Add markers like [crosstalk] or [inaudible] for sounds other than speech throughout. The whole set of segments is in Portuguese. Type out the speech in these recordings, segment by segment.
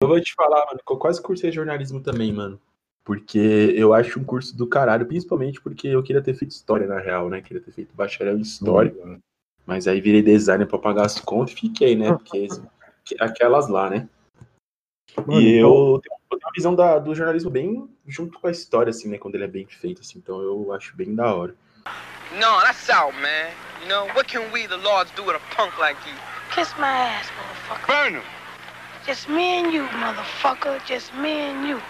Eu vou te falar, mano, que eu quase cursei jornalismo também, mano. Porque eu acho um curso do caralho, principalmente porque eu queria ter feito história, na real, né? Queria ter feito bacharel em história. Uhum. Mas aí virei designer pra pagar as contas e fiquei, né? Porque [laughs] aquelas lá, né? Mano, e então... eu, tenho, eu, tenho, uma visão da, do jornalismo bem junto com a história, assim, né? Quando ele é bem feito, assim. Então eu acho bem da hora. No, that's out, man. You know, what can we, the lords, do with a punk like you? Kiss my ass, motherfucker. Burn him. Just me and you, motherfucker. Just me and you.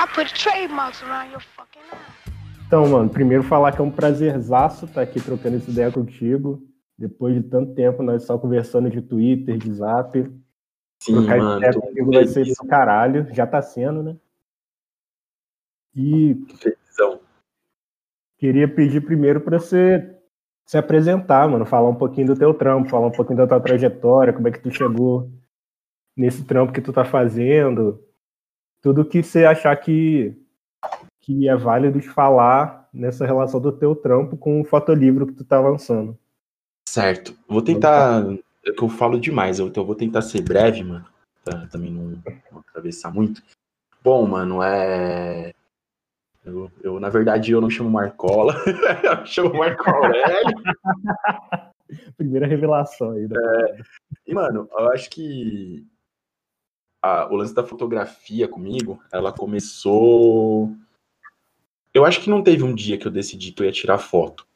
I put trademarks around your fucking eye. Então, mano, primeiro falar que é um prazerzaço estar aqui trocando essa ideia contigo. Depois de tanto tempo, nós só conversando de Twitter, de Zap. Sim, Trocar mano, ideia contigo vai ser do caralho. Já tá sendo, né? E. Felizão. Queria pedir primeiro para você se apresentar, mano. Falar um pouquinho do teu trampo, falar um pouquinho da tua trajetória, como é que tu chegou nesse trampo que tu tá fazendo, tudo que você achar que, que é válido de falar nessa relação do teu trampo com o fotolivro que tu tá lançando. Certo. Vou tentar. É que eu falo demais, então eu vou tentar ser breve, mano. Pra também não, não atravessar muito. Bom, mano, é. Eu, eu, na verdade, eu não chamo Marcola, [laughs] eu chamo Marco Aurélio. [laughs] Primeira revelação aí. Da é, e, mano, eu acho que a, o lance da fotografia comigo, ela começou. Eu acho que não teve um dia que eu decidi que eu ia tirar foto.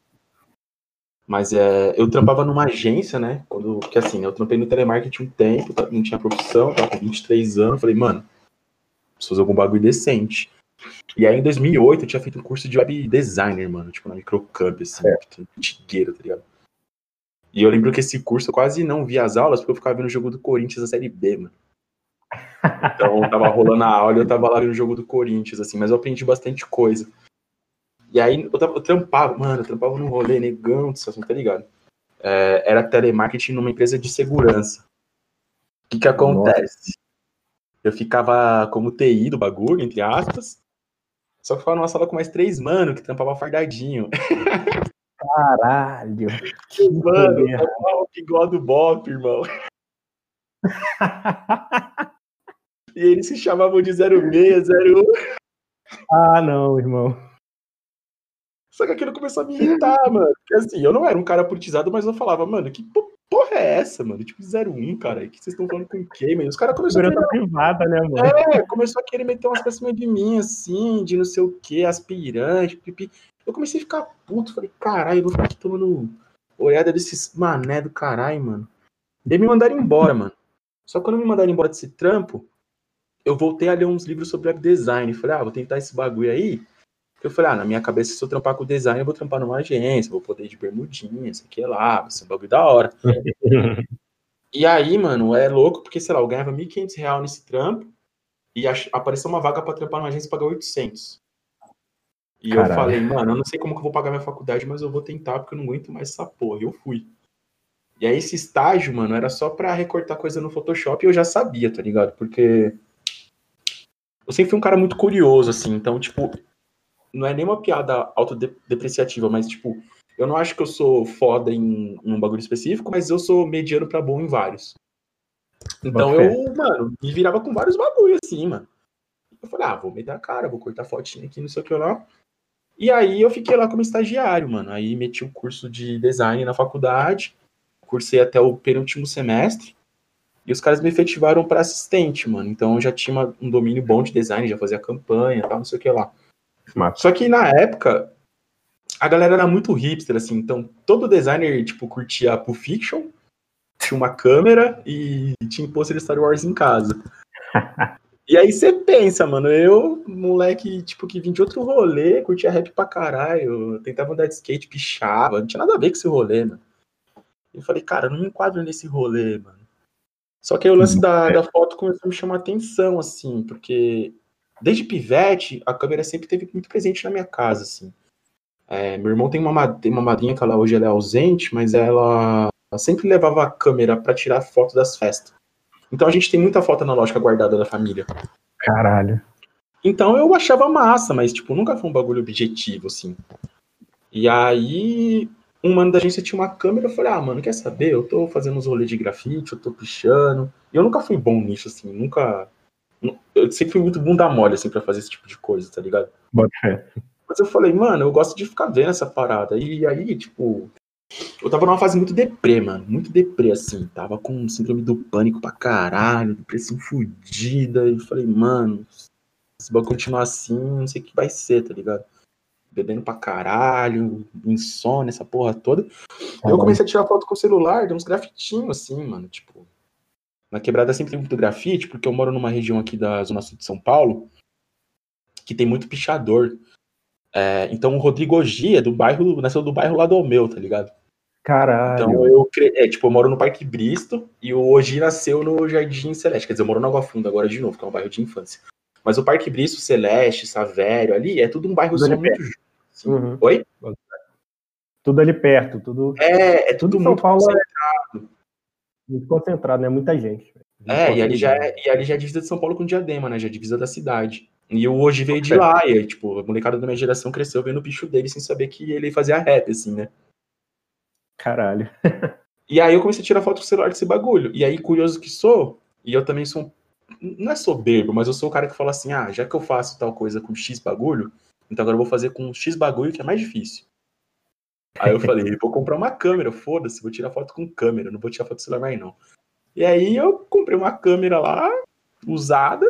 Mas é, eu trampava numa agência, né? Quando, porque assim, eu trampei no telemarketing um tempo, tá, não tinha profissão, tava com 23 anos. Falei, mano, preciso fazer algum bagulho decente. E aí em 2008 eu tinha feito um curso de web designer, mano, tipo na Microcamp, assim, é. antigueira, tá ligado? E eu lembro que esse curso eu quase não via as aulas porque eu ficava vendo o jogo do Corinthians da Série B, mano. Então tava rolando a aula e eu tava lá no jogo do Corinthians, assim, mas eu aprendi bastante coisa. E aí eu, eu trampava, mano, eu trampava num rolê negão, assim, tá ligado? É, era telemarketing numa empresa de segurança. O que que acontece? Nossa. Eu ficava como TI do bagulho, entre aspas, só que ficava numa sala com mais três mano que trampava fardadinho. Caralho! [laughs] Que mano, o bigode do Bop, irmão. [laughs] E eles se chamavam de 0601. Ah, não, irmão. Só que aquilo começou a me irritar, mano. Porque assim, eu não era um cara politizado, mas eu falava, mano, que porra é essa, mano? Tipo 01, cara. Que vocês estão falando com quem, mano? Os caras começaram a. Querer... privada, né, mano? É, começou a querer meter umas pra cima de mim, assim, de não sei o que, aspirante, pipi. Eu comecei a ficar puto. Falei, caralho, eu vou ficar aqui tomando olhada desses mané do caralho, mano. Daí me mandaram embora, mano. Só que quando me mandaram embora desse trampo, eu voltei a ler uns livros sobre web design. Falei, ah, vou tentar esse bagulho aí. Eu falei, ah, na minha cabeça, se eu trampar com design, eu vou trampar numa agência, vou poder ir de bermudinha, isso aqui lá, vai ser um bagulho da hora. [laughs] e aí, mano, é louco, porque, sei lá, eu ganhava 1.500 reais nesse trampo e apareceu uma vaga pra trampar numa agência e pagar 800. E Caralho. eu falei, mano, eu não sei como que eu vou pagar minha faculdade, mas eu vou tentar, porque eu não aguento mais essa porra. E eu fui. E aí, esse estágio, mano, era só pra recortar coisa no Photoshop e eu já sabia, tá ligado? Porque eu sempre fui um cara muito curioso, assim, então, tipo, não é nem uma piada autodepreciativa, mas, tipo, eu não acho que eu sou foda em, em um bagulho específico, mas eu sou mediano pra bom em vários. Então eu, mano, me virava com vários bagulhos, assim, mano. Eu falei, ah, vou meter a cara, vou cortar fotinha aqui, não sei o que lá. E aí eu fiquei lá como estagiário, mano. Aí meti o um curso de design na faculdade, cursei até o penúltimo semestre. E os caras me efetivaram para assistente, mano. Então eu já tinha um domínio bom de design, já fazia campanha tal, não sei o que lá. Só que na época, a galera era muito hipster, assim. Então todo designer, tipo, curtia Pulp Fiction, tinha uma câmera e tinha pôster de Star Wars em casa. [laughs] e aí você pensa, mano, eu, moleque, tipo, que vim de outro rolê, curtia rap pra caralho, tentava andar de skate, pichava, não tinha nada a ver com esse rolê, mano. Eu falei, cara, eu não me enquadro nesse rolê, mano. Só que aí o lance da, da foto começou a me chamar atenção, assim, porque desde pivete, a câmera sempre teve muito presente na minha casa, assim. É, meu irmão tem uma, tem uma madrinha que ela, hoje ela é ausente, mas ela, ela sempre levava a câmera para tirar foto das festas. Então a gente tem muita foto analógica guardada da família. Caralho. Então eu achava massa, mas tipo, nunca foi um bagulho objetivo, assim. E aí um mano da agência tinha uma câmera, eu falei, ah, mano, quer saber? Eu tô fazendo uns rolês de grafite, eu tô pichando. E eu nunca fui bom nisso, assim, nunca. Eu sempre fui muito bunda mole, assim, pra fazer esse tipo de coisa, tá ligado? Mas eu falei, mano, eu gosto de ficar vendo essa parada. E aí, tipo, eu tava numa fase muito deprê, mano. Muito deprê, assim. Tava com síndrome do pânico pra caralho, depressão fodida. E falei, mano, se vai continuar assim, não sei o que vai ser, tá ligado? Bebendo pra caralho, insônia, essa porra toda. Aí eu comecei a tirar foto com o celular, de uns grafitinhos, assim, mano. Tipo, na quebrada sempre tem muito grafite, porque eu moro numa região aqui da Zona Sul de São Paulo, que tem muito pichador. É, então o Rodrigo Ogia, do bairro, nasceu do bairro lá do meu, tá ligado? Caralho. Então eu, é, tipo, eu moro no Parque Bristo e o Ogi nasceu no Jardim Celeste. Quer dizer, eu moro no Água Funda agora de novo, que é um bairro de infância. Mas o Parque Bristo, Celeste, Savério, ali, é tudo um bairro muito assim. uhum. Oi? Tudo ali perto, tudo. É, é tudo, tudo muito Paulo é concentrado. É muito concentrado, né? Muita gente. é, e ali, já é, e ali já é divisa de São Paulo com Diadema, né? Já é divisa da cidade. E o hoje veio de lá, e tipo, a molecada da minha geração cresceu vendo o bicho dele sem saber que ele fazia rap, assim, né? Caralho. [laughs] e aí eu comecei a tirar foto com o celular desse bagulho. E aí, curioso que sou, e eu também sou não é soberbo, mas eu sou o cara que fala assim, ah, já que eu faço tal coisa com X bagulho, então agora eu vou fazer com X bagulho que é mais difícil. Aí eu falei, vou comprar uma câmera, foda-se, vou tirar foto com câmera, não vou tirar foto do celular mais não. E aí eu comprei uma câmera lá, usada,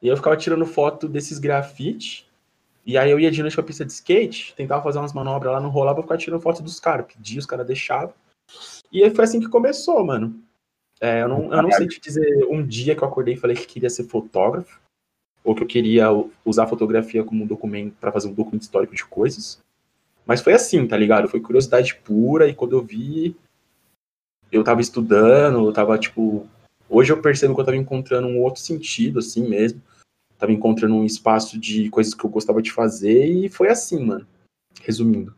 e eu ficava tirando foto desses grafites. E aí eu ia de noite pra pista de skate, tentava fazer umas manobras lá, não rolava, eu ficava tirando foto dos caras. Pedia, os caras deixavam. E aí foi assim que começou, mano. É, eu, não, eu não sei te dizer um dia que eu acordei e falei que queria ser fotógrafo, ou que eu queria usar a fotografia como um documento para fazer um documento histórico de coisas. Mas foi assim, tá ligado? Foi curiosidade pura, e quando eu vi, eu tava estudando, eu tava, tipo. Hoje eu percebo que eu tava encontrando um outro sentido, assim mesmo tava encontrando um espaço de coisas que eu gostava de fazer e foi assim, mano. Resumindo.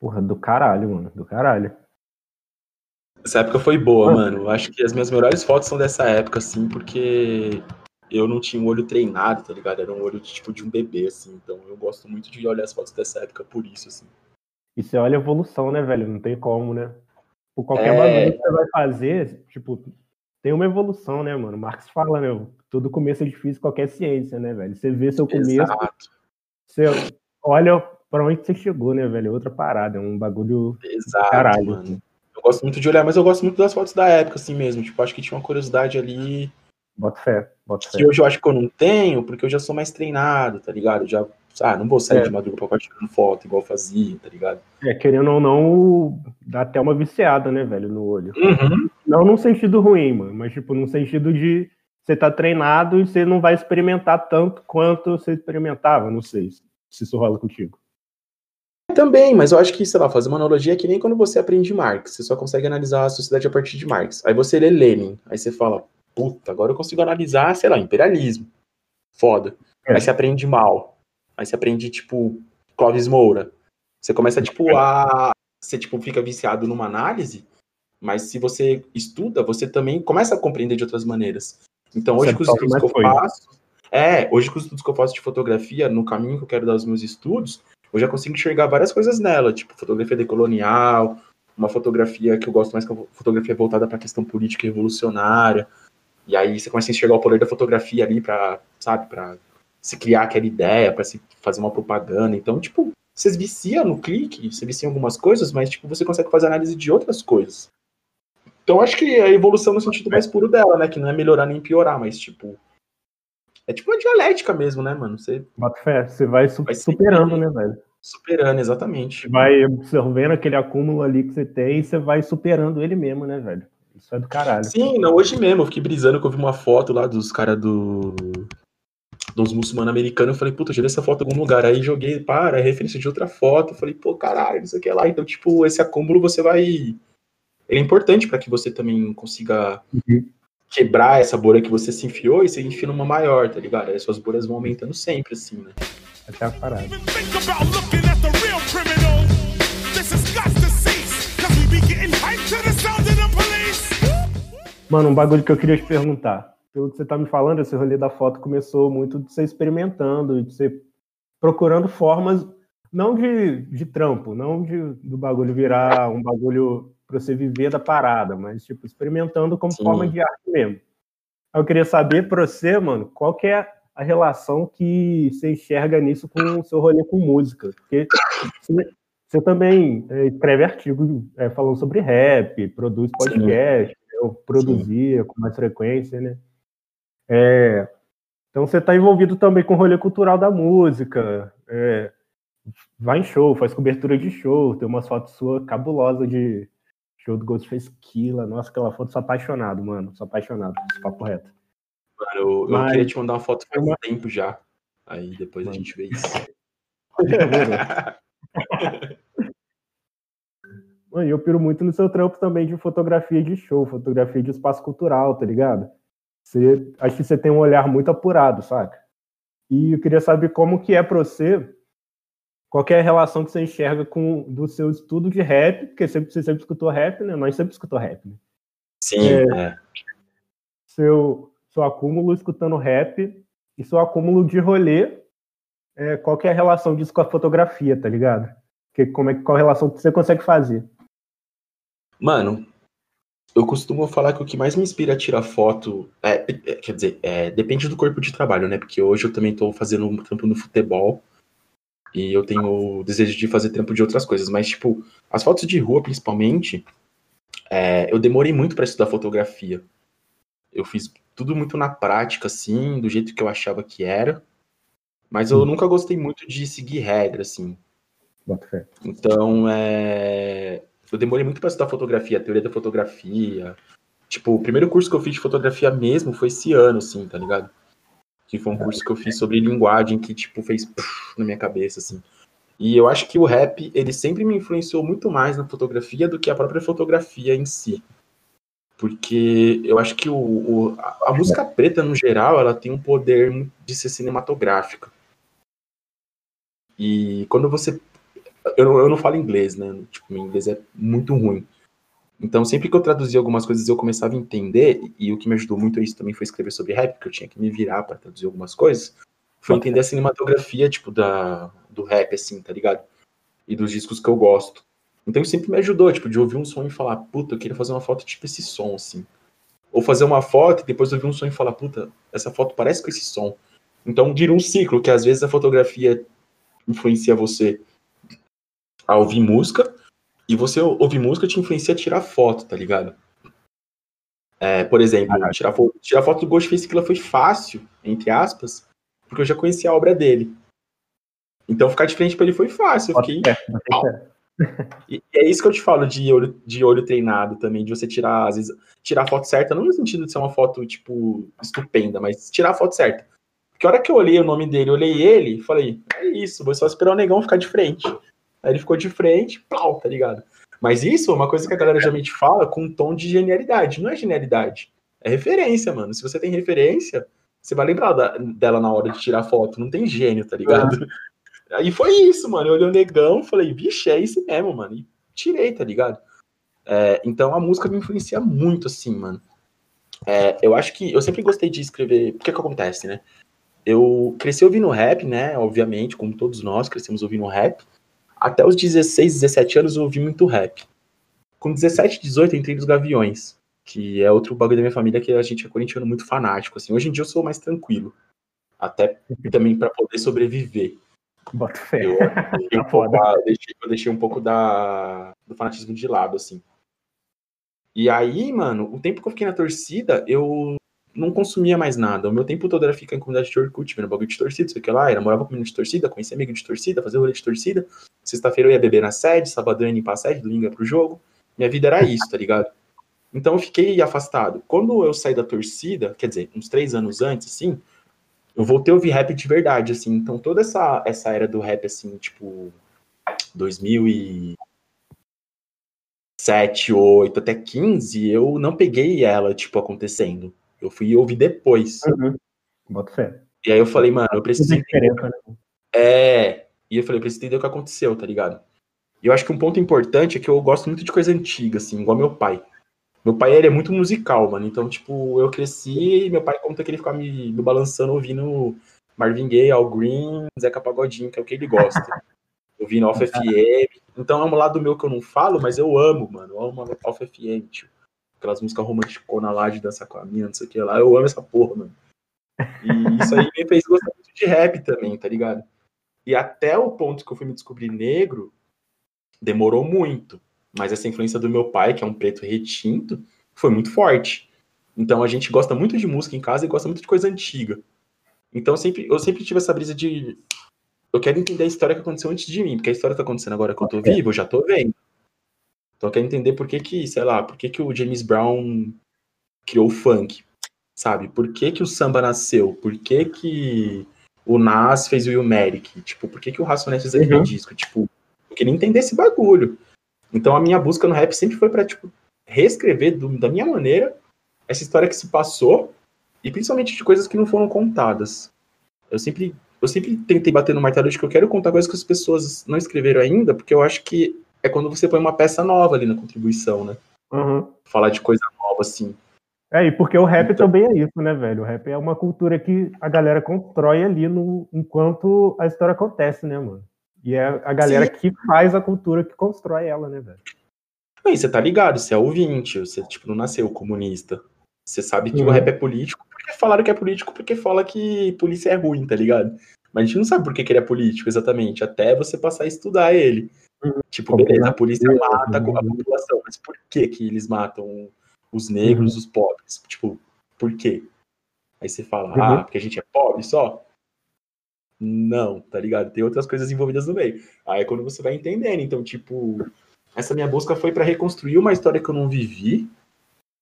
Porra, do caralho, mano. Do caralho. Essa época foi boa, mano. Eu acho que as minhas melhores fotos são dessa época, assim, porque eu não tinha um olho treinado, tá ligado? Era um olho de, tipo de um bebê, assim. Então eu gosto muito de olhar as fotos dessa época por isso, assim. E você olha a evolução, né, velho? Não tem como, né? Por qualquer é... bagulho que você vai fazer, tipo, tem uma evolução, né, mano? Marx fala, meu, todo começo é difícil, qualquer ciência, né, velho? Você vê seu começo, Exato. você olha para onde você chegou, né, velho? É outra parada, é um bagulho Exato, caralho. Mano. Eu gosto muito de olhar, mas eu gosto muito das fotos da época, assim mesmo. Tipo, acho que tinha uma curiosidade ali. Bota fé, bota fé. Que hoje eu acho que eu não tenho, porque eu já sou mais treinado, tá ligado? Eu já, ah, não vou sair é. de madrugada pra tirando foto igual fazia, tá ligado? É, querendo ou não, dá até uma viciada, né, velho, no olho. Uhum. Não num sentido ruim, mano, mas tipo, num sentido de você está treinado e você não vai experimentar tanto quanto você experimentava. Não sei se isso rola contigo. Também, mas eu acho que, sei lá, fazer uma analogia é que nem quando você aprende Marx. Você só consegue analisar a sociedade a partir de Marx. Aí você lê Lenin. Aí você fala, puta, agora eu consigo analisar, sei lá, imperialismo. Foda. É. Aí você aprende mal. Aí você aprende, tipo, Clóvis Moura. Você começa, tipo, é. a. Você, tipo, fica viciado numa análise, mas se você estuda, você também começa a compreender de outras maneiras. Então, hoje com os estudos que eu faço. É, hoje com os estudos que eu faço de fotografia, no caminho que eu quero dar os meus estudos, eu já consigo enxergar várias coisas nela, tipo fotografia decolonial, uma fotografia que eu gosto mais que a fotografia voltada para a questão política e revolucionária. E aí você começa a enxergar o poder da fotografia ali para, sabe, para se criar aquela ideia, para se fazer uma propaganda. Então, tipo, vocês viciam no clique, você vicia em algumas coisas, mas tipo, você consegue fazer análise de outras coisas. Então acho que a evolução no sentido mais puro dela, né? Que não é melhorar nem piorar, mas tipo. É tipo uma dialética mesmo, né, mano? Você. Bota fé, você vai, su vai superando, né, velho? Superando, exatamente. Você vai absorvendo aquele acúmulo ali que você tem e você vai superando ele mesmo, né, velho? Isso é do caralho. Sim, não, hoje mesmo, eu fiquei brisando que eu vi uma foto lá dos caras do. dos muçulmanos americanos. Eu falei, puta, eu tirei essa foto em algum lugar. Aí joguei, para, é referência de outra foto. Eu falei, pô, caralho, isso aqui é lá. Então, tipo, esse acúmulo você vai ele é importante para que você também consiga uhum. quebrar essa bolha que você se enfiou e se enfia numa maior, tá ligado? Aí suas bolhas vão aumentando sempre, assim, né? Até a parada. Mano, um bagulho que eu queria te perguntar. Pelo que você tá me falando, esse rolê da foto começou muito de você experimentando, de você procurando formas não de, de trampo, não de, do bagulho virar um bagulho para você viver da parada, mas tipo, experimentando como Sim. forma de arte mesmo. Eu queria saber para você, mano, qual que é a relação que você enxerga nisso com o seu rolê com música. Porque você, também é, escreve artigos é, falando sobre rap, produz podcast, eu produzia Sim. com mais frequência, né? É, então você está envolvido também com o rolê cultural da música, é, vai em show, faz cobertura de show, tem umas fotos suas cabulosas de show do Ghostface Killa. Nossa, aquela foto, sou apaixonado, mano, sou apaixonado, esse papo reto. Mano, eu, Mas... eu queria te mandar uma foto faz um tempo já, aí depois mano. a gente vê isso. [laughs] [laughs] [laughs] Mano, eu piro muito no seu trampo também de fotografia de show, fotografia de espaço cultural, tá ligado? Você, acho que você tem um olhar muito apurado, saca? E eu queria saber como que é pra você, qual é a relação que você enxerga com do seu estudo de rap, porque sempre, você sempre escutou rap, né? Nós sempre escutou rap, né? Sim, é. é. Seu, seu acúmulo escutando rap e seu acúmulo de rolê, é, qual que é a relação disso com a fotografia, tá ligado? Que, como é, qual a relação que você consegue fazer? Mano, eu costumo falar que o que mais me inspira a tirar foto, é, é, quer dizer, é, depende do corpo de trabalho, né? Porque hoje eu também estou fazendo um trampo no futebol e eu tenho o desejo de fazer trampo de outras coisas, mas, tipo, as fotos de rua, principalmente, é, eu demorei muito para estudar fotografia. Eu fiz tudo muito na prática, assim, do jeito que eu achava que era, mas eu hum. nunca gostei muito de seguir regra, assim. Então, é eu demorei muito para estudar fotografia, teoria da fotografia. Tipo, o primeiro curso que eu fiz de fotografia mesmo foi esse ano, assim, tá ligado? Que foi um curso que eu fiz sobre linguagem que, tipo, fez na minha cabeça, assim. E eu acho que o rap, ele sempre me influenciou muito mais na fotografia do que a própria fotografia em si. Porque eu acho que o, o a, a música preta, no geral, ela tem um poder de ser cinematográfica. E quando você eu não, eu não falo inglês, né? Tipo, meu inglês é muito ruim. Então, sempre que eu traduzia algumas coisas, eu começava a entender, e o que me ajudou muito a isso também foi escrever sobre rap, porque eu tinha que me virar para traduzir algumas coisas, foi entender a cinematografia, tipo, da, do rap, assim, tá ligado? E dos discos que eu gosto. Então, isso sempre me ajudou, tipo, de ouvir um som e falar, puta, eu queria fazer uma foto tipo esse som, assim. Ou fazer uma foto e depois ouvir um som e falar, puta, essa foto parece com esse som. Então, vira um ciclo, que às vezes a fotografia influencia você a ouvir música, e você ouvir música te influencia a tirar foto, tá ligado? É, por exemplo, tirar, foto, tirar foto do Ghostface Killah foi fácil, entre aspas, porque eu já conhecia a obra dele. Então ficar de frente para ele foi fácil. Eu fiquei. E, e é isso que eu te falo de olho, de olho treinado também, de você tirar, às vezes, tirar a foto certa, não no sentido de ser uma foto, tipo, estupenda, mas tirar a foto certa. Porque a hora que eu olhei o nome dele, olhei ele, falei, é isso, vou só esperar o negão ficar de frente. Aí ele ficou de frente, pau, tá ligado? Mas isso é uma coisa que a galera geralmente fala com um tom de genialidade. Não é genialidade, é referência, mano. Se você tem referência, você vai lembrar da, dela na hora de tirar foto. Não tem gênio, tá ligado? Uhum. Aí foi isso, mano. Eu olhei o negão falei, vixe, é isso mesmo, mano. E tirei, tá ligado? É, então a música me influencia muito, assim, mano. É, eu acho que eu sempre gostei de escrever. O que que acontece, né? Eu cresci ouvindo rap, né? Obviamente, como todos nós crescemos ouvindo rap. Até os 16, 17 anos eu ouvi muito rap. Com 17, 18 entrei nos Gaviões, que é outro bagulho da minha família que a gente é corintiano muito fanático. Assim. Hoje em dia eu sou mais tranquilo. Até também para poder sobreviver. Bota fé. Eu, deixei, um pouco, eu, [laughs] deixei, eu deixei um pouco da, do fanatismo de lado, assim. E aí, mano, o tempo que eu fiquei na torcida, eu não consumia mais nada. O meu tempo todo era ficar em comunidade de Orkut, vendo bagulho de torcida, sei que lá, era, morava com menino de torcida, conhecia amigo de torcida, fazia rolê de torcida. Sexta-feira eu ia beber na sede, sábado eu ia pra sede, domingo ia pro jogo. Minha vida era isso, tá ligado? Então eu fiquei afastado. Quando eu saí da torcida, quer dizer, uns três anos antes, assim, eu voltei a ouvir rap de verdade, assim. Então toda essa, essa era do rap, assim, tipo, 2007, 8 até 15, eu não peguei ela, tipo, acontecendo eu fui ouvir depois. Uhum. Bota fé. E aí eu falei, mano, eu preciso. Entender... Né? É. E eu falei, eu preciso entender o que aconteceu, tá ligado? E eu acho que um ponto importante é que eu gosto muito de coisa antiga, assim, igual meu pai. Meu pai, ele é muito musical, mano. Então, tipo, eu cresci e meu pai conta que ele ficava me, me balançando ouvindo Marvin Gaye, Al Green, Zeca Pagodinho, que é o que ele gosta. [laughs] ouvindo Alpha FM. Então é um lado meu que eu não falo, mas eu amo, mano. Eu amo Alpha FM, tio. Aquelas músicas romanticonas lá de dançar com a minha, não sei o que lá. Eu amo essa porra, mano. E [laughs] isso aí me fez gostar muito de rap também, tá ligado? E até o ponto que eu fui me descobrir negro, demorou muito. Mas essa influência do meu pai, que é um preto retinto, foi muito forte. Então a gente gosta muito de música em casa e gosta muito de coisa antiga. Então eu sempre, eu sempre tive essa brisa de. Eu quero entender a história que aconteceu antes de mim, porque a história tá acontecendo agora que eu tô vivo, eu já tô vendo. Então eu quero entender por que que, sei lá, por que que o James Brown criou o funk, sabe? Por que que o samba nasceu? Por que que o Nas fez o Ilmatic? Tipo, por que que o Racionais fez aquele uhum. disco? Tipo, eu queria entender esse bagulho. Então a minha busca no rap sempre foi para tipo, reescrever do, da minha maneira essa história que se passou e principalmente de coisas que não foram contadas. Eu sempre, eu sempre tentei bater no martelo de que eu quero contar coisas que as pessoas não escreveram ainda, porque eu acho que é quando você põe uma peça nova ali na contribuição, né? Uhum. Falar de coisa nova, assim. É, e porque o rap então... também é isso, né, velho? O rap é uma cultura que a galera constrói ali no, enquanto a história acontece, né, mano? E é a galera Sim. que faz a cultura que constrói ela, né, velho? Aí você tá ligado, você é ouvinte, você tipo, não nasceu comunista. Você sabe que uhum. o rap é político porque falaram que é político porque fala que polícia é ruim, tá ligado? Mas a gente não sabe por que, que ele é político exatamente, até você passar a estudar ele. Uhum. Tipo, beleza, a polícia mata a população, mas por que que eles matam os negros, uhum. os pobres? Tipo, por quê? Aí você fala, ah, uhum. porque a gente é pobre só? Não, tá ligado? Tem outras coisas envolvidas no meio. Aí é quando você vai entendendo. Então, tipo, essa minha busca foi para reconstruir uma história que eu não vivi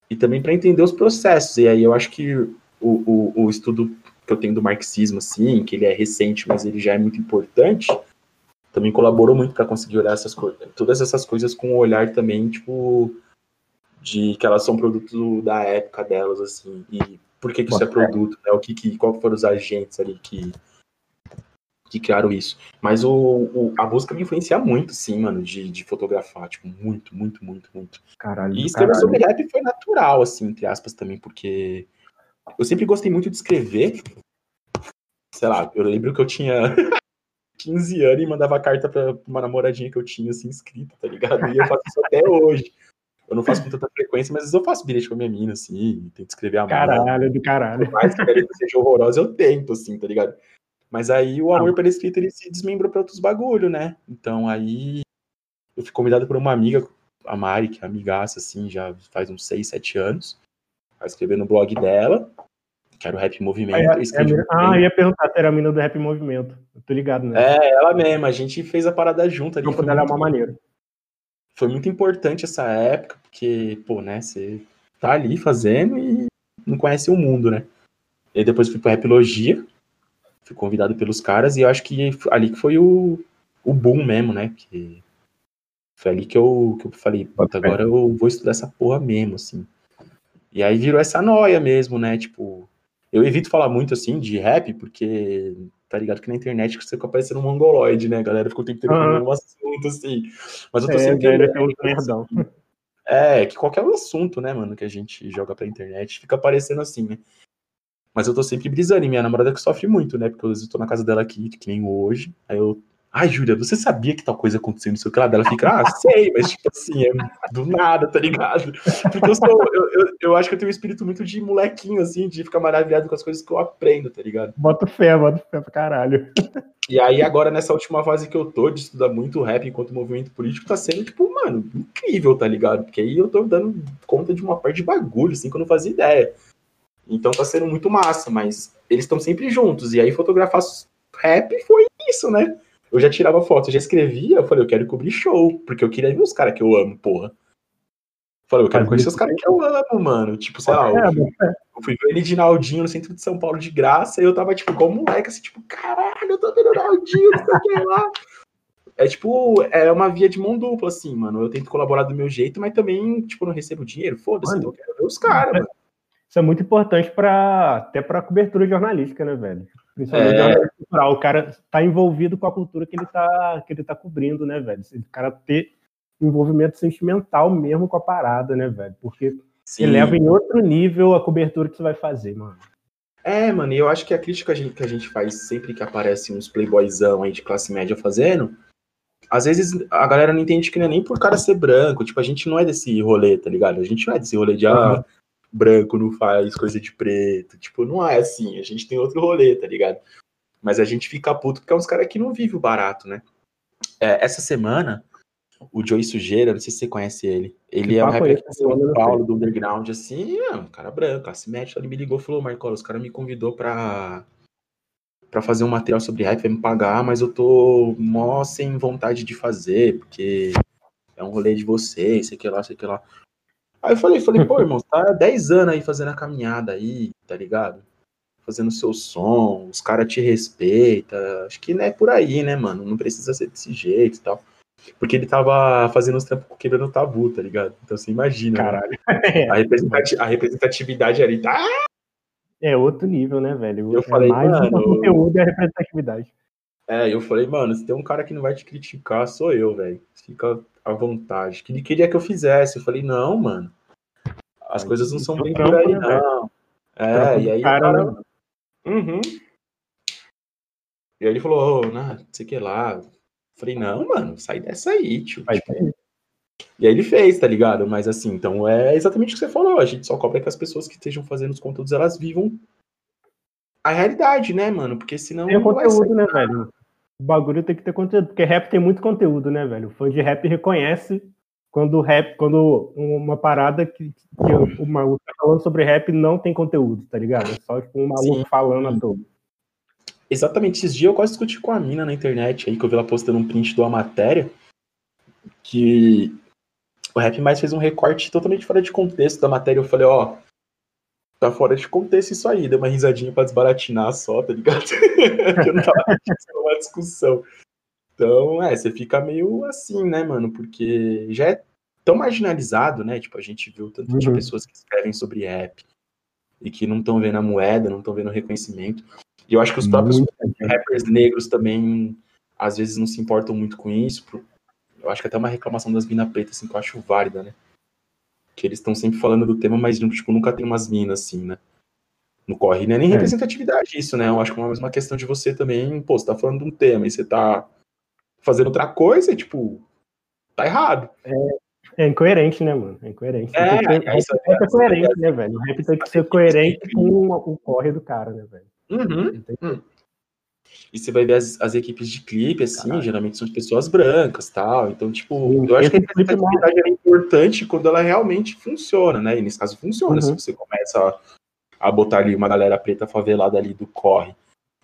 e também para entender os processos. E aí eu acho que o, o, o, estudo que eu tenho do marxismo, assim, que ele é recente, mas ele já é muito importante, também colaborou muito para conseguir olhar essas coisas, todas essas coisas com um olhar também, tipo, de que elas são produto da época delas, assim, e por que, que isso é produto, né? O que, que qual foram os agentes ali que que criaram isso. Mas o, o, a música me influencia muito, sim, mano, de, de fotografar, tipo, muito, muito, muito, muito. Caralho. E escrever sobre rap foi natural, assim, entre aspas, também, porque eu sempre gostei muito de escrever. Sei lá, eu lembro que eu tinha [laughs] 15 anos e mandava carta pra uma namoradinha que eu tinha, assim, escrita, tá ligado? E eu faço isso até hoje. Eu não faço com tanta frequência, mas às vezes eu faço bilhete com a minha mina, assim, tento escrever a Caralho, do caralho. Por mais que a letra seja horrorosa, eu tento, assim, tá ligado? Mas aí o amor ah. pela escrita ele se desmembrou para outros bagulho, né? Então aí eu fui convidado por uma amiga, a Mari, que é amigaça, assim, já faz uns 6, 7 anos, a escrever no blog dela, que era o Rap Movimento. É, é, ah, ia perguntar se era a mina do Rap Movimento. Eu tô ligado, né? É, ela mesma. A gente fez a parada junto ali. Foi dela é uma maneira. Foi muito importante essa época, porque, pô, né, você tá ali fazendo e não conhece o mundo, né? E depois fui pro Rapologia, fui convidado pelos caras e eu acho que ali que foi o, o boom mesmo, né? Que foi ali que eu, que eu falei, puta, agora eu vou estudar essa porra mesmo, assim. E aí virou essa noia mesmo, né? Tipo, eu evito falar muito assim de rap, porque tá ligado que na internet você fica parecendo um mongoloide, né? A galera ficou tentando uhum. um assunto assim. Mas eu tô é, sempre. É, perdão. É, que qualquer assunto, né, mano, que a gente joga pra internet fica parecendo assim, né? Mas eu tô sempre brisando, e minha namorada que sofre muito, né? Porque às vezes eu tô na casa dela aqui, que nem hoje. Aí eu. Ai, Júlia, você sabia que tal coisa aconteceu no seu lado? Ela fica, ah, sei, mas tipo assim, é do nada, tá ligado? Porque eu sou. Eu, eu, eu, acho que eu tenho um espírito muito de molequinho, assim, de ficar maravilhado com as coisas que eu aprendo, tá ligado? Bota fé, bota fé pra caralho. E aí, agora, nessa última fase que eu tô, de estudar muito rap enquanto movimento político, tá sendo, tipo, mano, incrível, tá ligado? Porque aí eu tô dando conta de uma parte de bagulho, assim, que eu não fazia ideia. Então tá sendo muito massa, mas eles estão sempre juntos. E aí fotografar rap foi isso, né? Eu já tirava foto, eu já escrevia, eu falei, eu quero cobrir show, porque eu queria ver os caras que eu amo, porra. Eu falei, eu quero conhecer os caras que eu amo, mano. Tipo, sei lá, eu fui, eu fui ver ele de Naldinho no centro de São Paulo de graça, e eu tava, tipo, igual moleque, assim, tipo, caralho, eu tô vendo Naldinho, não sei o que lá. É tipo, é uma via de mão dupla, assim, mano. Eu tento colaborar do meu jeito, mas também, tipo, não recebo dinheiro. Foda-se, eu quero ver os caras, mano. Isso é muito importante para até para cobertura jornalística, né, velho? Principalmente é... cultural. O cara está envolvido com a cultura que ele está que ele tá cobrindo, né, velho? O cara ter envolvimento sentimental mesmo com a parada, né, velho? Porque Sim. eleva em outro nível a cobertura que você vai fazer, mano. É, mano, e eu acho que a crítica que a gente faz sempre que aparece uns playboyzão aí de classe média fazendo às vezes a galera não entende que não é nem por cara ser branco. Tipo, a gente não é desse rolê, tá ligado? A gente não é desse rolê de, ah, uhum. Branco não faz coisa de preto. Tipo, não é assim. A gente tem outro rolê, tá ligado? Mas a gente fica puto porque é uns caras que não vivem o barato, né? É, essa semana, o Joey Sujeira, não sei se você conhece ele. Ele é um rapper de São Paulo, do underground, assim, é um cara branco, classe média. Ele me ligou e falou, Marcola, os caras me convidou pra, pra fazer um material sobre rap, vai me pagar, mas eu tô mó sem vontade de fazer, porque é um rolê de vocês, sei que lá, sei que lá. Aí eu falei, falei, pô, [laughs] irmão, tá 10 anos aí fazendo a caminhada aí, tá ligado? fazendo seu som, os caras te respeitam. Acho que não é por aí, né, mano? Não precisa ser desse jeito e tal. Porque ele tava fazendo os trampos quebrando o tabu, tá ligado? Então você imagina. Né? Caralho. Né? [laughs] A, representati a, representatividade ali tá. É outro nível, né, velho? Eu é falei, mais mano. O conteúdo e a representatividade. É, eu falei, mano, se tem um cara que não vai te criticar, sou eu, velho. Fica à vontade. Que ele queria que eu fizesse. Eu falei, não, mano. As coisas não são bem por aí, né, não. É, e aí cara, cara. Né? Uhum. E aí ele falou, oh, não sei o que lá. Falei, não, mano, sai dessa aí, tio. Tipo, e aí ele fez, tá ligado? Mas assim, então é exatamente o que você falou. A gente só cobra que as pessoas que estejam fazendo os conteúdos, elas vivam a realidade, né, mano? Porque senão. Tem conteúdo, né, velho? O bagulho tem que ter conteúdo, porque rap tem muito conteúdo, né, velho? O fã de rap reconhece quando rap, quando uma parada que, que o maluco tá falando sobre rap não tem conteúdo, tá ligado? É só tipo, um maluco Sim. falando a todo. Exatamente, esses dias eu quase discuti com a mina na internet aí, que eu vi ela postando um print de uma matéria que o Rap Mais fez um recorte totalmente fora de contexto da matéria. Eu falei, ó, tá fora de contexto isso aí, deu uma risadinha pra desbaratinar só, tá ligado? [laughs] eu não tava uma discussão. Então, é, você fica meio assim, né, mano? Porque já é tão marginalizado, né? Tipo, a gente viu tanto uhum. de pessoas que escrevem sobre rap e que não estão vendo a moeda, não estão vendo o reconhecimento. E eu acho que os próprios muito rappers negros também, às vezes, não se importam muito com isso. Eu acho que até uma reclamação das minas pretas, assim, que eu acho válida, né? Que eles estão sempre falando do tema, mas, tipo, nunca tem umas minas, assim, né? No corre, não é nem é. representatividade isso, né? Eu acho que é uma questão de você também, pô, você tá falando de um tema e você tá fazendo outra coisa, tipo, tá errado. É, é incoerente, né, mano? É incoerente. É, ser, é, isso, é, é coerente, né, velho? O rap tem que ser coerente com o, corre do cara, né, velho? Uhum. Hum. E você vai ver as, as equipes de clipe, assim, Caralho. geralmente são de pessoas brancas tal. Então, tipo, Sim, eu acho que a representatividade é importante quando ela realmente funciona, né? E nesse caso funciona. Uhum. Se você começa a, a botar ali uma galera preta favelada ali do corre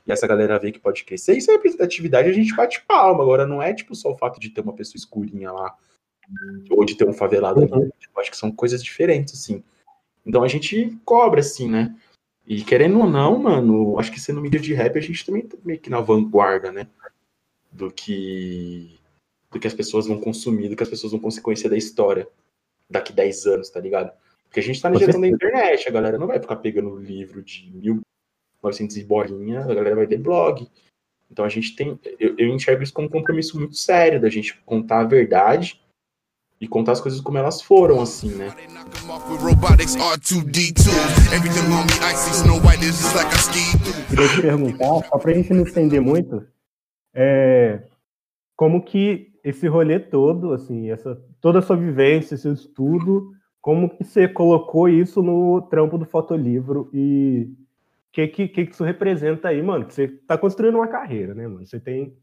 e essa galera vê que pode crescer, isso é representatividade, a gente bate palma. Agora, não é tipo só o fato de ter uma pessoa escurinha lá, ou de ter um favelado ali. Uhum. Tipo, acho que são coisas diferentes, assim. Então a gente cobra, assim, né? E querendo ou não, mano, acho que sendo mídia de rap, a gente também tá meio que na vanguarda, né? Do que, do que as pessoas vão consumir, do que as pessoas vão consequência da história daqui 10 anos, tá ligado? Porque a gente tá na gestão da internet, a galera não vai ficar pegando livro de 1900 e bolinha, a galera vai ter blog. Então a gente tem, eu, eu enxergo isso como um compromisso muito sério da gente contar a verdade e contar as coisas como elas foram, assim, né? Queria te perguntar, só pra gente não estender muito, é, como que esse rolê todo, assim, essa, toda a sua vivência, seu estudo, como que você colocou isso no trampo do fotolivro e o que, que, que isso representa aí, mano? Que você tá construindo uma carreira, né, mano? Você tem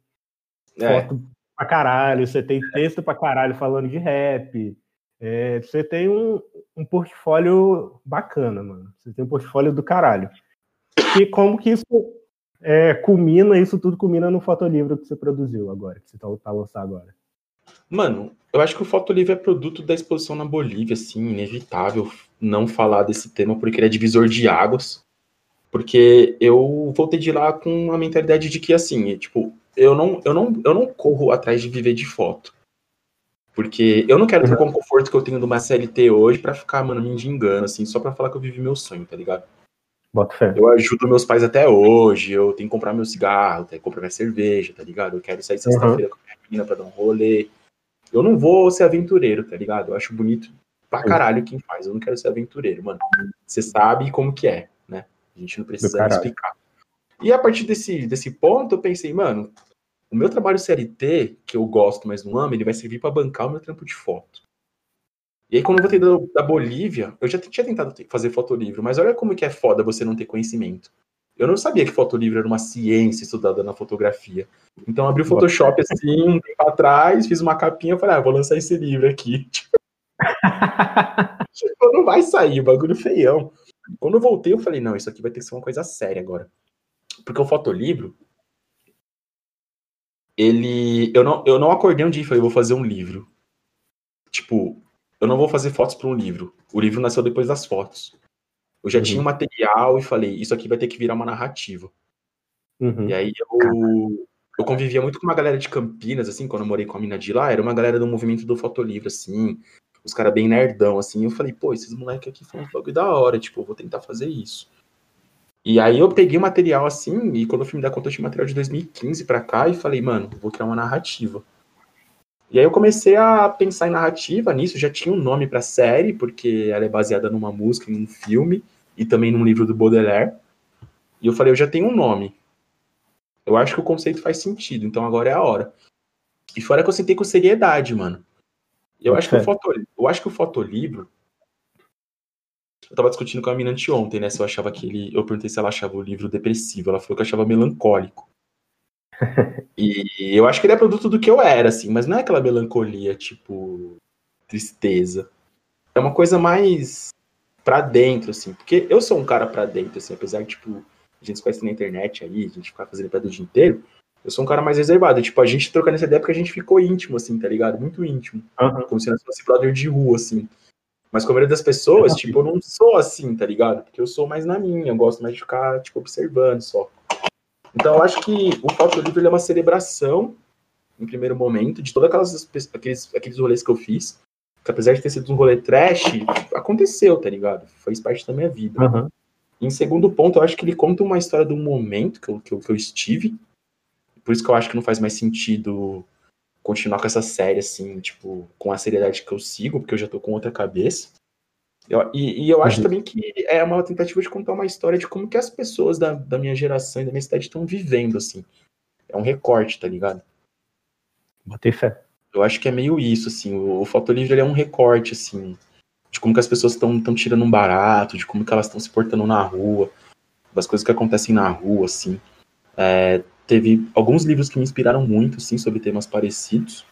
é. foto pra caralho, você tem texto pra caralho falando de rap. É, você tem um, um portfólio bacana, mano. Você tem um portfólio do caralho. E como que isso é, culmina, isso tudo culmina no fotolivro que você produziu agora, que você tá, tá lançando agora? Mano, eu acho que o fotolivro é produto da exposição na Bolívia, assim, inevitável não falar desse tema, porque ele é divisor de águas. Porque eu voltei de lá com a mentalidade de que, assim, tipo, eu não, eu não, eu não corro atrás de viver de foto. Porque eu não quero ter o conforto que eu tenho de uma CLT hoje para ficar, mano, me engano, assim, só para falar que eu vivi meu sonho, tá ligado? Bota fé. Eu ajudo meus pais até hoje, eu tenho que comprar meu cigarro, tenho que comprar minha cerveja, tá ligado? Eu quero sair sexta-feira uhum. com a minha menina pra dar um rolê. Eu não vou ser aventureiro, tá ligado? Eu acho bonito pra caralho quem faz. Eu não quero ser aventureiro, mano. Você sabe como que é, né? A gente não precisa explicar. E a partir desse, desse ponto, eu pensei, mano, o meu trabalho CLT, que eu gosto, mas não amo, ele vai servir para bancar o meu trampo de foto. E aí, quando eu voltei da, da Bolívia, eu já tinha tentado fazer fotolivro, mas olha como que é foda você não ter conhecimento. Eu não sabia que fotolivro era uma ciência estudada na fotografia. Então, abri o Photoshop assim, um tempo atrás, fiz uma capinha e falei, ah, vou lançar esse livro aqui. [laughs] tipo, [laughs] não vai sair, bagulho feião. Quando eu voltei, eu falei, não, isso aqui vai ter que ser uma coisa séria agora. Porque o fotolivro, ele. Eu não, eu não acordei um dia e falei, vou fazer um livro. Tipo, eu não vou fazer fotos para um livro. O livro nasceu depois das fotos. Eu já uhum. tinha um material e falei, isso aqui vai ter que virar uma narrativa. Uhum. E aí eu, eu convivia muito com uma galera de Campinas, assim, quando eu morei com a mina de lá, era uma galera do movimento do fotolivro, assim, os caras bem nerdão, assim. Eu falei, pô, esses moleques aqui foram um bagulho da hora, tipo, eu vou tentar fazer isso. E aí eu peguei o material assim, e quando eu fui me dar conta, eu tinha material de 2015 para cá, e falei, mano, vou criar uma narrativa. E aí eu comecei a pensar em narrativa nisso, já tinha um nome pra série, porque ela é baseada numa música, em um filme, e também num livro do Baudelaire. E eu falei, eu já tenho um nome. Eu acho que o conceito faz sentido, então agora é a hora. E fora que eu sentei com seriedade, mano. Eu acho, que o foto, eu acho que o fotolivro eu tava discutindo com a mina anteontem, né? Se eu achava que ele. Eu perguntei se ela achava o livro depressivo. Ela falou que eu achava melancólico. [laughs] e eu acho que ele é produto do que eu era, assim, mas não é aquela melancolia, tipo, tristeza. É uma coisa mais pra dentro, assim. Porque eu sou um cara pra dentro, assim, apesar de, tipo, a gente se conhece na internet aí, a gente ficar fazendo pedra o dia inteiro. Eu sou um cara mais reservado. Tipo, a gente trocando essa ideia porque a gente ficou íntimo, assim, tá ligado? Muito íntimo. Uhum. Como se nós fosse brother de rua, assim. Mas com a maioria das pessoas, é tipo, eu não sou assim, tá ligado? Porque eu sou mais na minha, eu gosto mais de ficar, tipo, observando só. Então eu acho que o Foto Livre é uma celebração, em primeiro momento, de todos aquelas, aqueles, aqueles rolês que eu fiz. Que apesar de ter sido um rolê trash, aconteceu, tá ligado? Fez parte da minha vida. Uhum. Em segundo ponto, eu acho que ele conta uma história um momento que eu, que eu, que eu estive. Por isso que eu acho que não faz mais sentido continuar com essa série, assim, tipo, com a seriedade que eu sigo, porque eu já tô com outra cabeça. Eu, e, e, eu acho uhum. também que é uma tentativa de contar uma história de como que as pessoas da, da minha geração e da minha cidade estão vivendo, assim. É um recorte, tá ligado? Botei fé. Eu acho que é meio isso, assim. O, o Fotolivre é um recorte, assim, de como que as pessoas estão tirando um barato, de como que elas estão se portando na rua, das coisas que acontecem na rua, assim. É, teve alguns livros que me inspiraram muito, sim, sobre temas parecidos.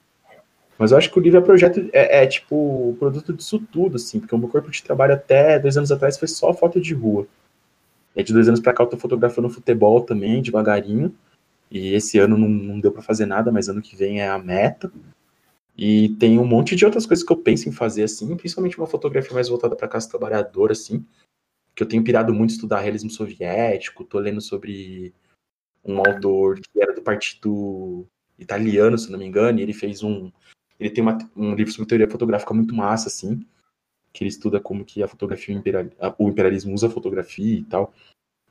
Mas eu acho que o livro é projeto, é, é tipo produto disso tudo, assim, porque o meu corpo de trabalho até dois anos atrás foi só foto de rua. E de dois anos para cá eu tô fotografando futebol também, devagarinho. E esse ano não, não deu para fazer nada, mas ano que vem é a meta. E tem um monte de outras coisas que eu penso em fazer, assim, principalmente uma fotografia mais voltada para casa trabalhadora, assim, que eu tenho pirado muito estudar realismo soviético, tô lendo sobre um autor que era do partido italiano, se não me engano, e ele fez um. Ele tem uma, um livro sobre teoria fotográfica muito massa, assim, que ele estuda como que a fotografia, imperial, o imperialismo usa a fotografia e tal.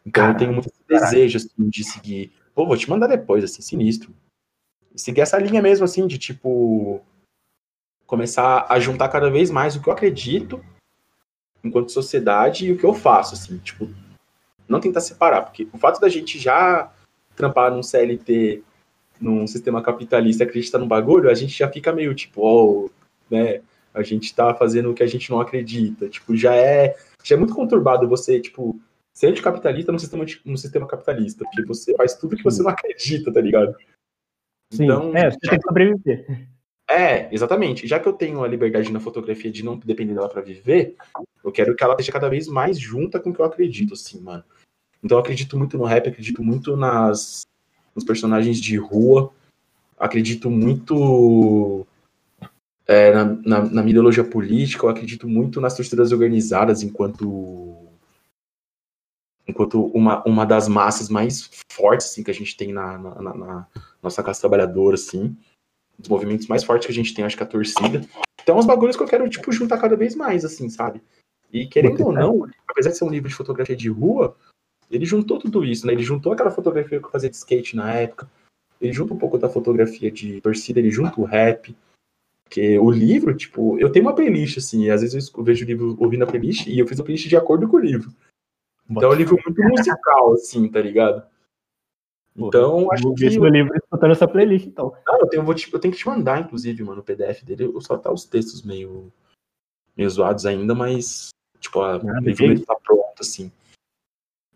Então eu tenho muito desejo, assim, de seguir. Pô, vou te mandar depois, assim, sinistro. Seguir essa linha mesmo, assim, de tipo. Começar a juntar cada vez mais o que eu acredito enquanto sociedade e o que eu faço, assim, tipo, não tentar separar, porque o fato da gente já trampar num CLT, num sistema capitalista, acreditar no bagulho, a gente já fica meio tipo, oh, né? A gente tá fazendo o que a gente não acredita. Tipo, já é, já é muito conturbado você, tipo, ser anticapitalista num sistema, num sistema capitalista, porque você faz tudo que você não acredita, tá ligado? Sim, então, é, você tem que sobreviver. É, exatamente. Já que eu tenho a liberdade na fotografia de não depender dela para viver, eu quero que ela esteja cada vez mais junta com o que eu acredito, assim, mano. Então eu acredito muito no rap, acredito muito nas nos personagens de rua, acredito muito é, na, na, na, minha ideologia política, eu acredito muito nas torcidas organizadas enquanto enquanto uma, uma das massas mais fortes assim, que a gente tem na, na, na nossa classe trabalhadora, assim, dos movimentos mais fortes que a gente tem, acho que a torcida. Então, os bagulhos que eu quero, tipo, juntar cada vez mais, assim, sabe? E querendo ou não, apesar de ser um livro de fotografia de rua, ele juntou tudo isso, né? Ele juntou aquela fotografia que eu fazia de skate na época, ele junta um pouco da fotografia de torcida, ele junta o rap. Porque o livro, tipo, eu tenho uma playlist, assim, às vezes eu vejo o livro ouvindo a playlist e eu fiz a playlist de acordo com o livro. Então é um livro muito musical, assim, tá ligado? Então, Pô, acho que. Meu livro escutando essa playlist, então. Não, eu tenho, eu, te, eu tenho que te mandar, inclusive, mano, o PDF dele. Eu só tá os textos meio, meio zoados ainda, mas. Tipo, a, ah, o livro tá pronto, assim.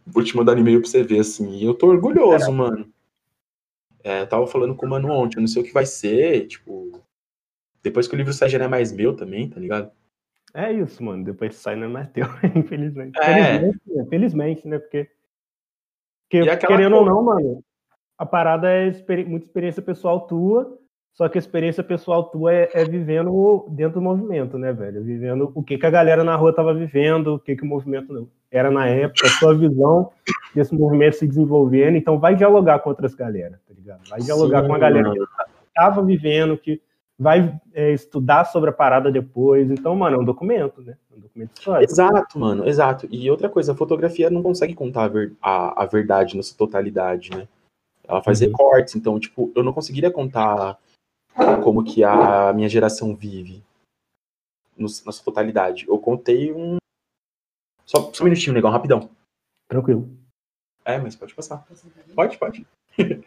Vou te mandar e-mail pra você ver, assim. E eu tô orgulhoso, mano. É, tava falando com o mano ontem, eu não sei o que vai ser, tipo. Depois que o livro sai já não é mais meu também, tá ligado? É isso, mano. Depois que sai não é mais [laughs] teu, infelizmente. É. Felizmente, né? Felizmente, né? Porque porque, querendo ou não, mano, a parada é experi muita experiência pessoal tua, só que a experiência pessoal tua é, é, vivendo dentro do movimento, né, velho? Vivendo o que, que a galera na rua tava vivendo, o que, que o movimento era na época, a sua visão desse movimento se desenvolvendo. Então, vai dialogar com outras galera, tá ligado? Vai dialogar Sim, com a galera mano. que tava vivendo, que vai é, estudar sobre a parada depois. Então, mano, é um documento, né? É um documento histórico. Exato, mano, exato. E outra coisa, a fotografia não consegue contar a, ver, a, a verdade na sua totalidade, né? Ela faz uhum. recortes, então, tipo, eu não conseguiria contar como que a minha geração vive no, na sua totalidade. Eu contei um. Só, só um minutinho, negão, rapidão. Tranquilo. É, mas pode passar. Pode, pode. [laughs]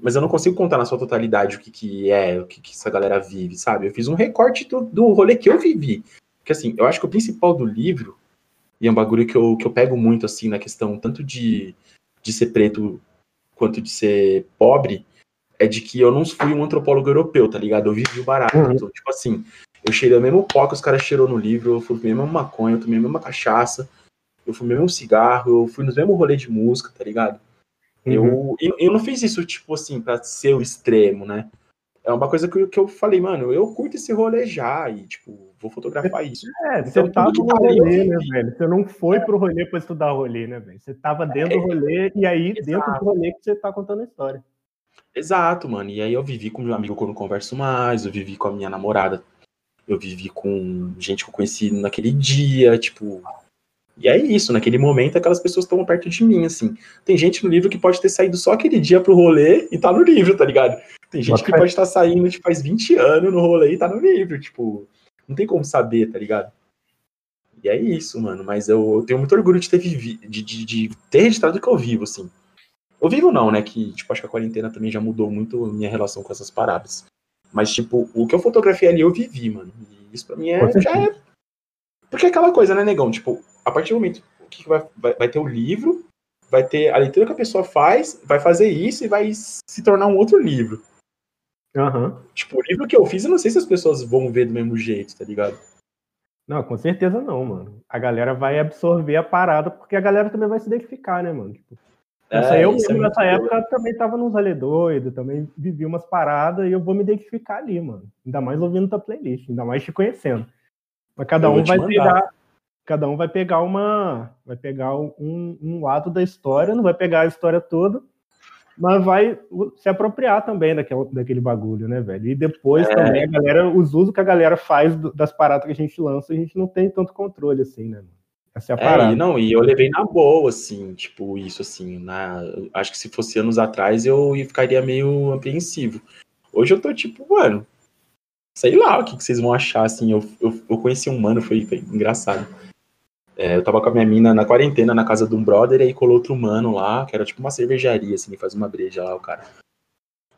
Mas eu não consigo contar na sua totalidade o que, que é, o que, que essa galera vive, sabe? Eu fiz um recorte do, do rolê que eu vivi. Porque assim, eu acho que o principal do livro, e é um bagulho que eu, que eu pego muito, assim, na questão tanto de, de ser preto quanto de ser pobre, é de que eu não fui um antropólogo europeu, tá ligado? Eu vivi o barato. Uhum. Então, tipo assim, eu cheirei o mesmo pó que os caras cheirou no livro, eu fumei a mesma maconha, eu tomei a mesma cachaça, eu fumei o mesmo cigarro, eu fui nos mesmos rolês de música, tá ligado? Uhum. Eu, eu não fiz isso, tipo assim, pra ser o extremo, né? É uma coisa que, que eu falei, mano, eu curto esse rolê já e, tipo, vou fotografar isso. É, você então, tava no tá rolê, né, velho? Você não foi é. pro rolê pra estudar rolê, né, velho? Você tava dentro é. do rolê e aí, Exato. dentro do rolê, que você tá contando a história. Exato, mano. E aí eu vivi com meu amigo quando converso mais, eu vivi com a minha namorada, eu vivi com gente que eu conheci naquele dia, tipo, e é isso, naquele momento aquelas pessoas estão perto de mim, assim. Tem gente no livro que pode ter saído só aquele dia pro rolê e tá no livro, tá ligado? Tem gente que pode estar saindo, tipo, faz 20 anos no rolê e tá no livro, tipo, não tem como saber, tá ligado? E é isso, mano, mas eu, eu tenho muito orgulho de ter vivido, de, de, de, ter registrado o que eu vivo, assim. Eu vivo não, né, que, tipo, acho que a quarentena também já mudou muito a minha relação com essas paradas. Mas, tipo, o que eu fotografei ali eu vivi, mano. E isso pra mim é, já é... Porque é aquela coisa, né, negão? Tipo, a partir do momento que vai, vai, vai, ter o livro, vai ter a leitura que a pessoa faz, vai fazer isso e vai se tornar um outro livro. Uhum. Tipo, o livro que eu fiz, eu não sei se as pessoas vão ver do mesmo jeito, tá ligado? Não, com certeza não, mano. A galera vai absorver a parada, porque a galera também vai se identificar, né, mano? Tipo, é, eu mesmo, é nessa época, também tava nos rolê doido, também vivi umas paradas e eu vou me identificar ali, mano. Ainda mais ouvindo tua playlist, ainda mais te conhecendo. Mas cada eu um vai pegar, cada um vai pegar uma, vai pegar um, um lado da história, não vai pegar a história toda, mas vai se apropriar também daquele, daquele bagulho, né, velho? E depois é. também a galera, os usos que a galera faz das paradas que a gente lança, a gente não tem tanto controle assim, né? Essa é a parada. É, não, e eu levei na boa, assim, tipo, isso, assim, na, acho que se fosse anos atrás eu ficaria meio apreensivo. Hoje eu tô tipo, mano, sei lá o que, que vocês vão achar, assim, eu, eu, eu conheci um mano, foi, foi engraçado. É, eu tava com a minha mina na quarentena na casa de um brother, e aí colou outro mano lá, que era tipo uma cervejaria, assim, faz uma breja lá, o cara.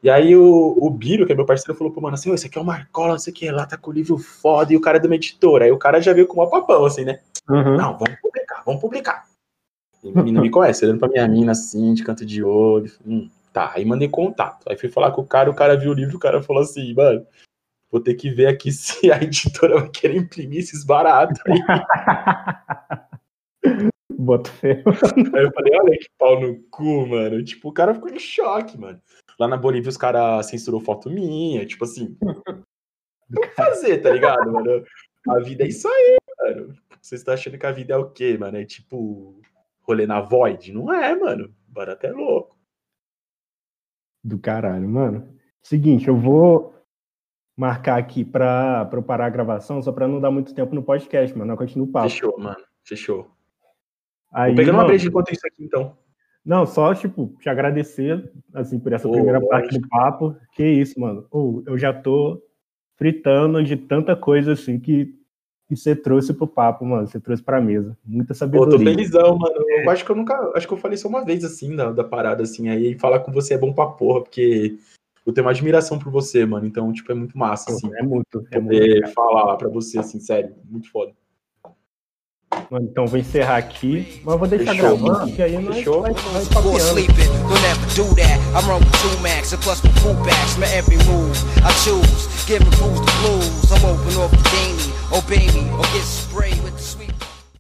E aí o, o Biro, que é meu parceiro, falou pro mano assim, esse aqui é o Marcola, não sei o que, lá tá com o livro foda, e o cara é de uma editora. Aí o cara já veio com uma papão, assim, né? Uhum. Não, vamos publicar, vamos publicar. E a menina me conhece, olhando pra minha mina assim, de canto de olho. Hum, tá, aí mandei contato. Aí fui falar com o cara, o cara viu o livro, o cara falou assim, mano, Vou ter que ver aqui [laughs] se a editora vai querer imprimir esses baratos aí. [laughs] Bota. Aí eu falei, olha que pau no cu, mano. Tipo, o cara ficou em choque, mano. Lá na Bolívia os caras censurou foto minha, tipo assim. O que fazer, tá ligado, mano? A vida é isso aí, mano. Você está achando que a vida é o quê, mano? É tipo rolê na void? Não é, mano. Barato é louco. Do caralho, mano. Seguinte, eu vou marcar aqui para eu parar a gravação, só para não dar muito tempo no podcast, mano. Eu continuo o papo. Fechou, mano. Fechou. Aí, Vou pegando uma breja enquanto isso aqui, então. Não, só, tipo, te agradecer, assim, por essa oh, primeira parte do papo. Que isso, mano. Oh, eu já tô fritando de tanta coisa, assim, que que você trouxe pro papo, mano. Você trouxe pra mesa. Muita sabedoria. Pô, tô felizão, mano. Eu acho que eu nunca. Acho que eu falei só uma vez assim da, da parada, assim. Aí falar com você é bom pra porra, porque eu tenho uma admiração por você, mano. Então, tipo, é muito massa, assim. É muito. É poder muito, falar pra você, assim, sério. Muito foda. Mano, então vou encerrar aqui, mas vou deixar Fechou, gravando, mano. que aí nós Fechou. vai, vai papeando.